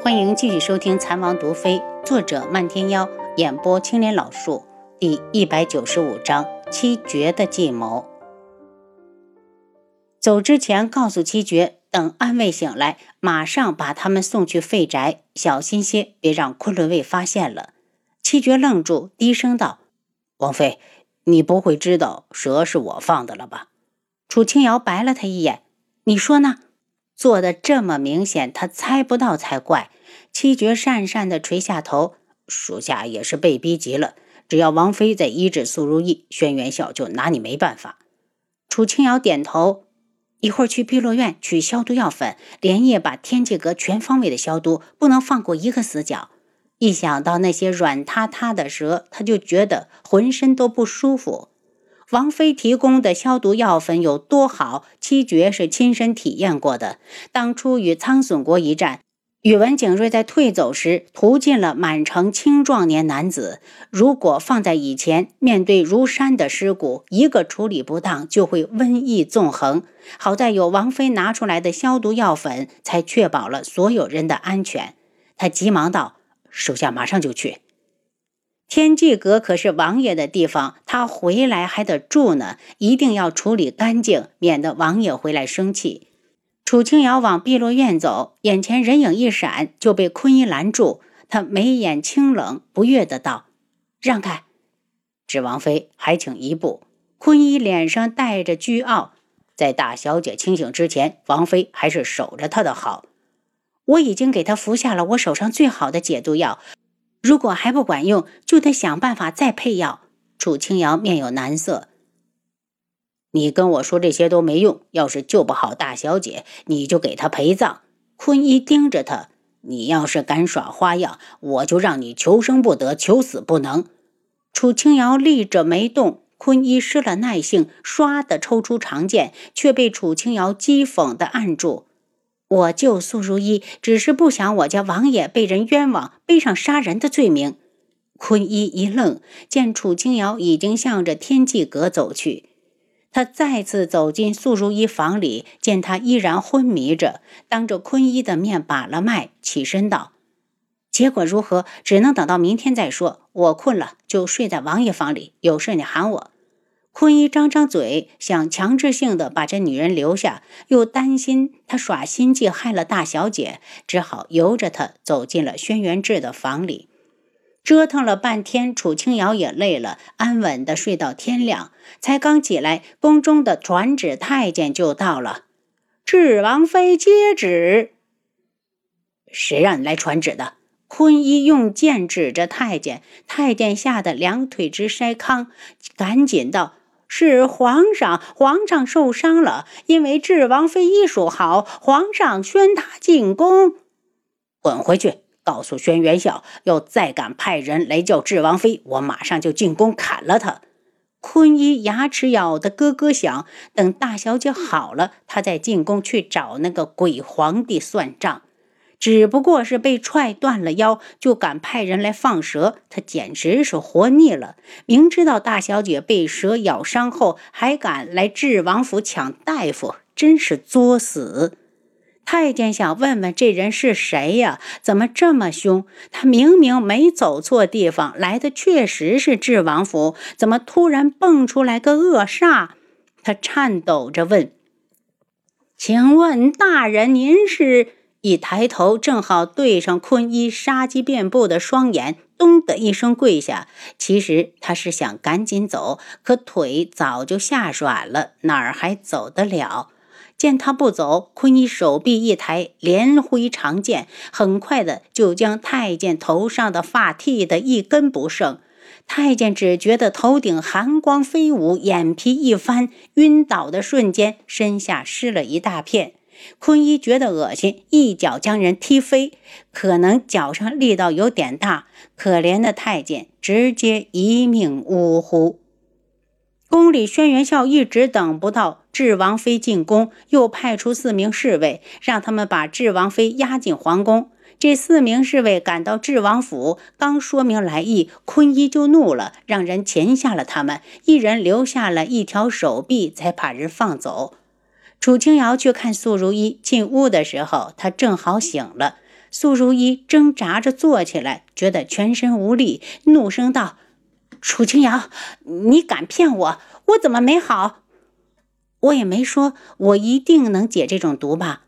欢迎继续收听《残王毒妃》，作者漫天妖，演播青莲老树，第一百九十五章七绝的计谋。走之前告诉七绝，等安卫醒来，马上把他们送去废宅，小心些，别让昆仑卫发现了。七绝愣住，低声道：“王妃，你不会知道蛇是我放的了吧？”楚清瑶白了他一眼：“你说呢？”做的这么明显，他猜不到才怪。七绝讪讪地垂下头，属下也是被逼急了。只要王妃再医治苏如意，轩辕笑就拿你没办法。楚清瑶点头，一会儿去碧落院取消毒药粉，连夜把天界阁全方位的消毒，不能放过一个死角。一想到那些软塌塌的蛇，他就觉得浑身都不舒服。王妃提供的消毒药粉有多好，七绝是亲身体验过的。当初与苍隼国一战，宇文景睿在退走时屠尽了满城青壮年男子。如果放在以前，面对如山的尸骨，一个处理不当就会瘟疫纵横。好在有王妃拿出来的消毒药粉，才确保了所有人的安全。他急忙道：“属下马上就去。”天际阁可是王爷的地方，他回来还得住呢，一定要处理干净，免得王爷回来生气。楚清瑶往碧落院走，眼前人影一闪，就被坤一拦住。他眉眼清冷，不悦的道：“让开！”指王妃还请一步。坤一脸上带着倨傲，在大小姐清醒之前，王妃还是守着她的好。我已经给她服下了我手上最好的解毒药。如果还不管用，就得想办法再配药。楚清瑶面有难色，你跟我说这些都没用。要是救不好大小姐，你就给她陪葬。坤一盯着他，你要是敢耍花样，我就让你求生不得，求死不能。楚清瑶立着没动。坤一失了耐性，唰的抽出长剑，却被楚清瑶讥讽的按住。我救苏如意，只是不想我家王爷被人冤枉，背上杀人的罪名。坤一一愣，见楚清瑶已经向着天际阁走去，他再次走进苏如意房里，见她依然昏迷着，当着坤一的面把了脉，起身道：“结果如何？只能等到明天再说。我困了，就睡在王爷房里，有事你喊我。”坤一张张嘴，想强制性的把这女人留下，又担心她耍心计害了大小姐，只好由着她走进了轩辕志的房里。折腾了半天，楚清瑶也累了，安稳的睡到天亮。才刚起来，宫中的传旨太监就到了。智王妃接旨。谁让你来传旨的？坤一用剑指着太监，太监吓得两腿直筛糠，赶紧道。是皇上，皇上受伤了，因为智王妃医术好，皇上宣他进宫。滚回去，告诉轩辕笑，要再敢派人来叫智王妃，我马上就进宫砍了他。坤一牙齿咬得咯咯响，等大小姐好了，他再进宫去找那个鬼皇帝算账。只不过是被踹断了腰，就敢派人来放蛇，他简直是活腻了。明知道大小姐被蛇咬伤后，还敢来智王府抢大夫，真是作死！太监想问问这人是谁呀？怎么这么凶？他明明没走错地方，来的确实是智王府，怎么突然蹦出来个恶煞？他颤抖着问：“请问大人，您是？”一抬头，正好对上坤一杀机遍布的双眼，咚的一声跪下。其实他是想赶紧走，可腿早就吓软了，哪儿还走得了？见他不走，坤一手臂一抬，连挥长剑，很快的就将太监头上的发剃得一根不剩。太监只觉得头顶寒光飞舞，眼皮一翻，晕倒的瞬间，身下湿了一大片。坤一觉得恶心，一脚将人踢飞，可能脚上力道有点大，可怜的太监直接一命呜呼。宫里轩辕笑一直等不到智王妃进宫，又派出四名侍卫，让他们把智王妃押进皇宫。这四名侍卫赶到智王府，刚说明来意，坤一就怒了，让人擒下了他们，一人留下了一条手臂，才把人放走。楚清瑶去看素如一进屋的时候，她正好醒了。苏如意挣扎着坐起来，觉得全身无力，怒声道：“楚清瑶，你敢骗我？我怎么没好？我也没说我一定能解这种毒吧？”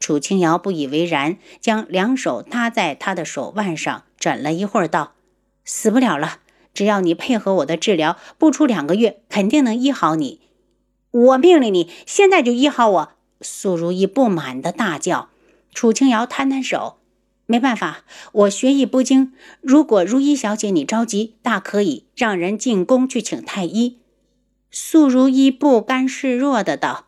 楚清瑶不以为然，将两手搭在他的手腕上，枕了一会儿，道：“死不了了，只要你配合我的治疗，不出两个月，肯定能医好你。我命令你现在就医好我！”苏如意不满的大叫。楚清瑶摊摊手。没办法，我学艺不精。如果如意小姐你着急，大可以让人进宫去请太医。素如意不甘示弱的道：“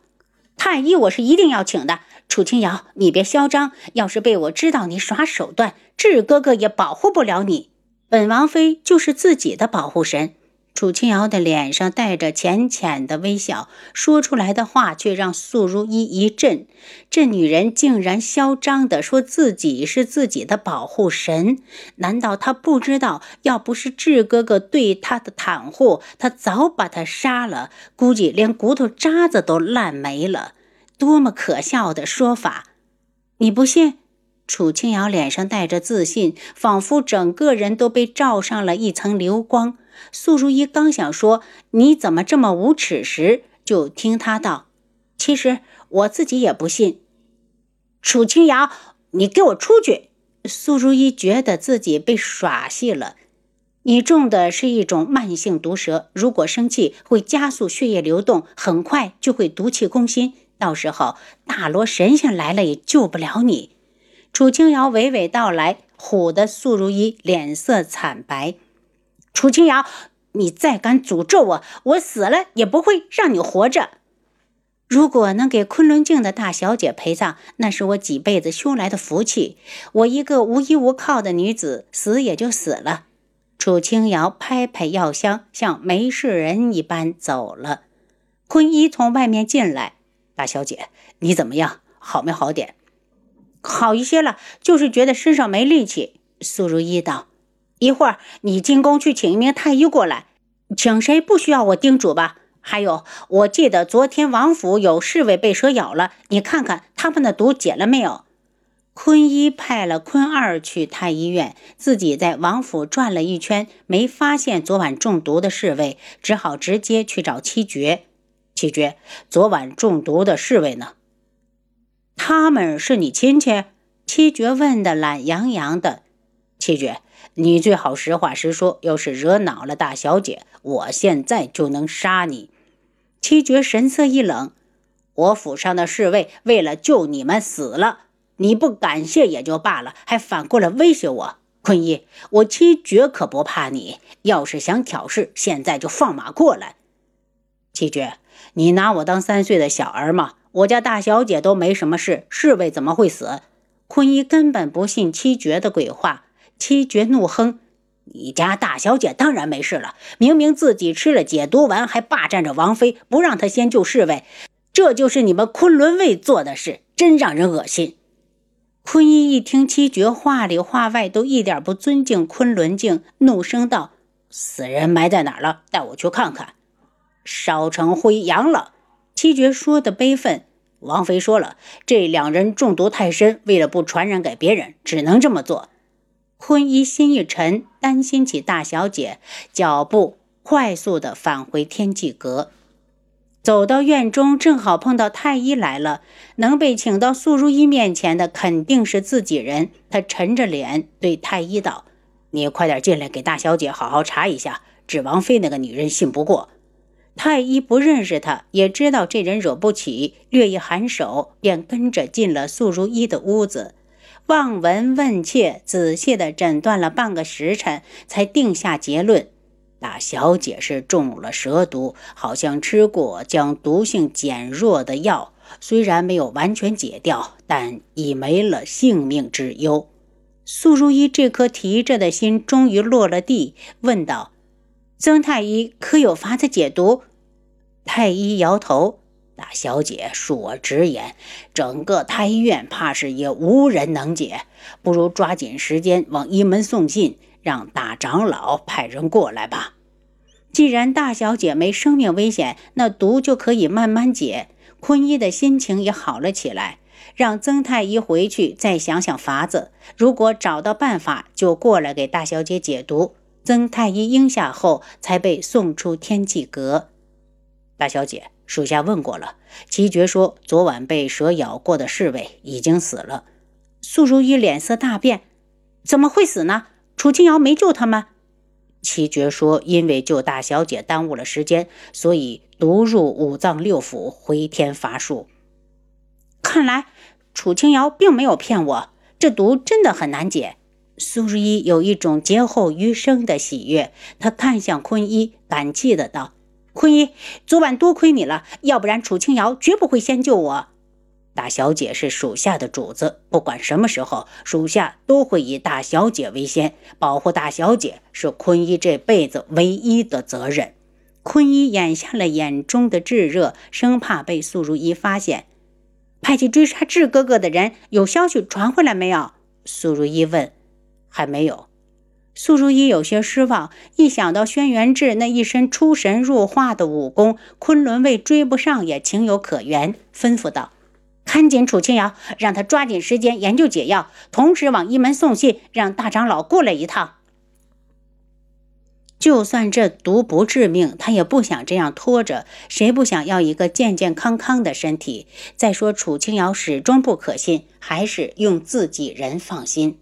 太医我是一定要请的。楚清瑶，你别嚣张。要是被我知道你耍手段，智哥哥也保护不了你。本王妃就是自己的保护神。”楚清瑶的脸上带着浅浅的微笑，说出来的话却让素如意一震。这女人竟然嚣张地说自己是自己的保护神，难道她不知道，要不是智哥哥对她的袒护，她早把他杀了，估计连骨头渣子都烂没了。多么可笑的说法！你不信？楚清瑶脸上带着自信，仿佛整个人都被罩上了一层流光。素如意刚想说“你怎么这么无耻”时，就听他道：“其实我自己也不信。”楚清瑶，你给我出去！素如意觉得自己被耍戏了。你中的是一种慢性毒蛇，如果生气会加速血液流动，很快就会毒气攻心，到时候大罗神仙来了也救不了你。楚清瑶娓娓道来，唬得素如意脸色惨白。楚清瑶，你再敢诅咒我，我死了也不会让你活着。如果能给昆仑镜的大小姐陪葬，那是我几辈子修来的福气。我一个无依无靠的女子，死也就死了。楚清瑶拍拍药箱，像没事人一般走了。坤一从外面进来，大小姐，你怎么样？好没好点？好一些了，就是觉得身上没力气。苏如意道。一会儿你进宫去请一名太医过来，请谁不需要我叮嘱吧？还有，我记得昨天王府有侍卫被蛇咬了，你看看他们的毒解了没有？坤一派了坤二去太医院，自己在王府转了一圈，没发现昨晚中毒的侍卫，只好直接去找七绝。七绝，昨晚中毒的侍卫呢？他们是你亲戚？七绝问的懒洋洋的。七绝。你最好实话实说，要是惹恼了大小姐，我现在就能杀你。七绝神色一冷，我府上的侍卫为了救你们死了，你不感谢也就罢了，还反过来威胁我。坤一，我七绝可不怕你，要是想挑事，现在就放马过来。七绝，你拿我当三岁的小儿吗？我家大小姐都没什么事，侍卫怎么会死？坤一根本不信七绝的鬼话。七绝怒哼：“你家大小姐当然没事了，明明自己吃了解毒丸，还霸占着王妃，不让她先救侍卫，这就是你们昆仑卫做的事，真让人恶心。”坤一一听七绝话里话外都一点不尊敬昆仑镜，怒声道：“死人埋在哪儿了？带我去看看。”烧成灰扬了。七绝说的悲愤。王妃说了，这两人中毒太深，为了不传染给别人，只能这么做。坤一心一沉，担心起大小姐，脚步快速的返回天际阁。走到院中，正好碰到太医来了。能被请到素如意面前的，肯定是自己人。他沉着脸对太医道：“你快点进来，给大小姐好好查一下。指王妃那个女人，信不过。”太医不认识他，也知道这人惹不起，略一颔首，便跟着进了素如意的屋子。望闻问切，仔细的诊断了半个时辰，才定下结论：大小姐是中了蛇毒，好像吃过将毒性减弱的药，虽然没有完全解掉，但已没了性命之忧。苏如意这颗提着的心终于落了地，问道：“曾太医可有法子解毒？”太医摇头。大小姐，恕我直言，整个太医院怕是也无人能解，不如抓紧时间往医门送信，让大长老派人过来吧。既然大小姐没生命危险，那毒就可以慢慢解。坤一的心情也好了起来，让曾太医回去再想想法子。如果找到办法，就过来给大小姐解毒。曾太医应下后，才被送出天际阁。大小姐，属下问过了，齐觉说昨晚被蛇咬过的侍卫已经死了。苏如意脸色大变，怎么会死呢？楚清瑶没救他们。齐觉说，因为救大小姐耽误了时间，所以毒入五脏六腑，回天乏术。看来楚清瑶并没有骗我，这毒真的很难解。苏如意有一种劫后余生的喜悦，她看向坤一，感激的道：“坤一，昨晚多亏你了，要不然楚清瑶绝不会先救我。”大小姐是属下的主子，不管什么时候，属下都会以大小姐为先。保护大小姐是坤一这辈子唯一的责任。坤一掩下了眼中的炙热，生怕被苏如意发现。派去追杀智哥哥的人有消息传回来没有？苏如意问。还没有。苏如意有些失望，一想到轩辕志那一身出神入化的武功，昆仑卫追不上也情有可原，吩咐道。看紧楚清瑶，让他抓紧时间研究解药，同时往一门送信，让大长老过来一趟。就算这毒不致命，他也不想这样拖着。谁不想要一个健健康康的身体？再说楚清瑶始终不可信，还是用自己人放心。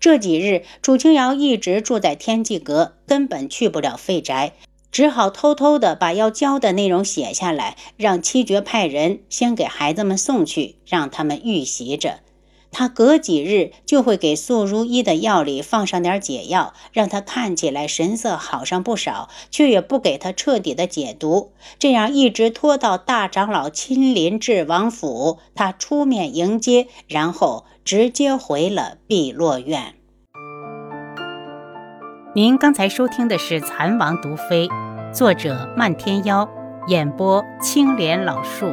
这几日，楚清瑶一直住在天际阁，根本去不了废宅。只好偷偷的把要教的内容写下来，让七绝派人先给孩子们送去，让他们预习着。他隔几日就会给素如一的药里放上点解药，让他看起来神色好上不少，却也不给他彻底的解毒。这样一直拖到大长老亲临智王府，他出面迎接，然后直接回了碧落院。您刚才收听的是《蚕王毒妃》，作者漫天妖，演播青莲老树。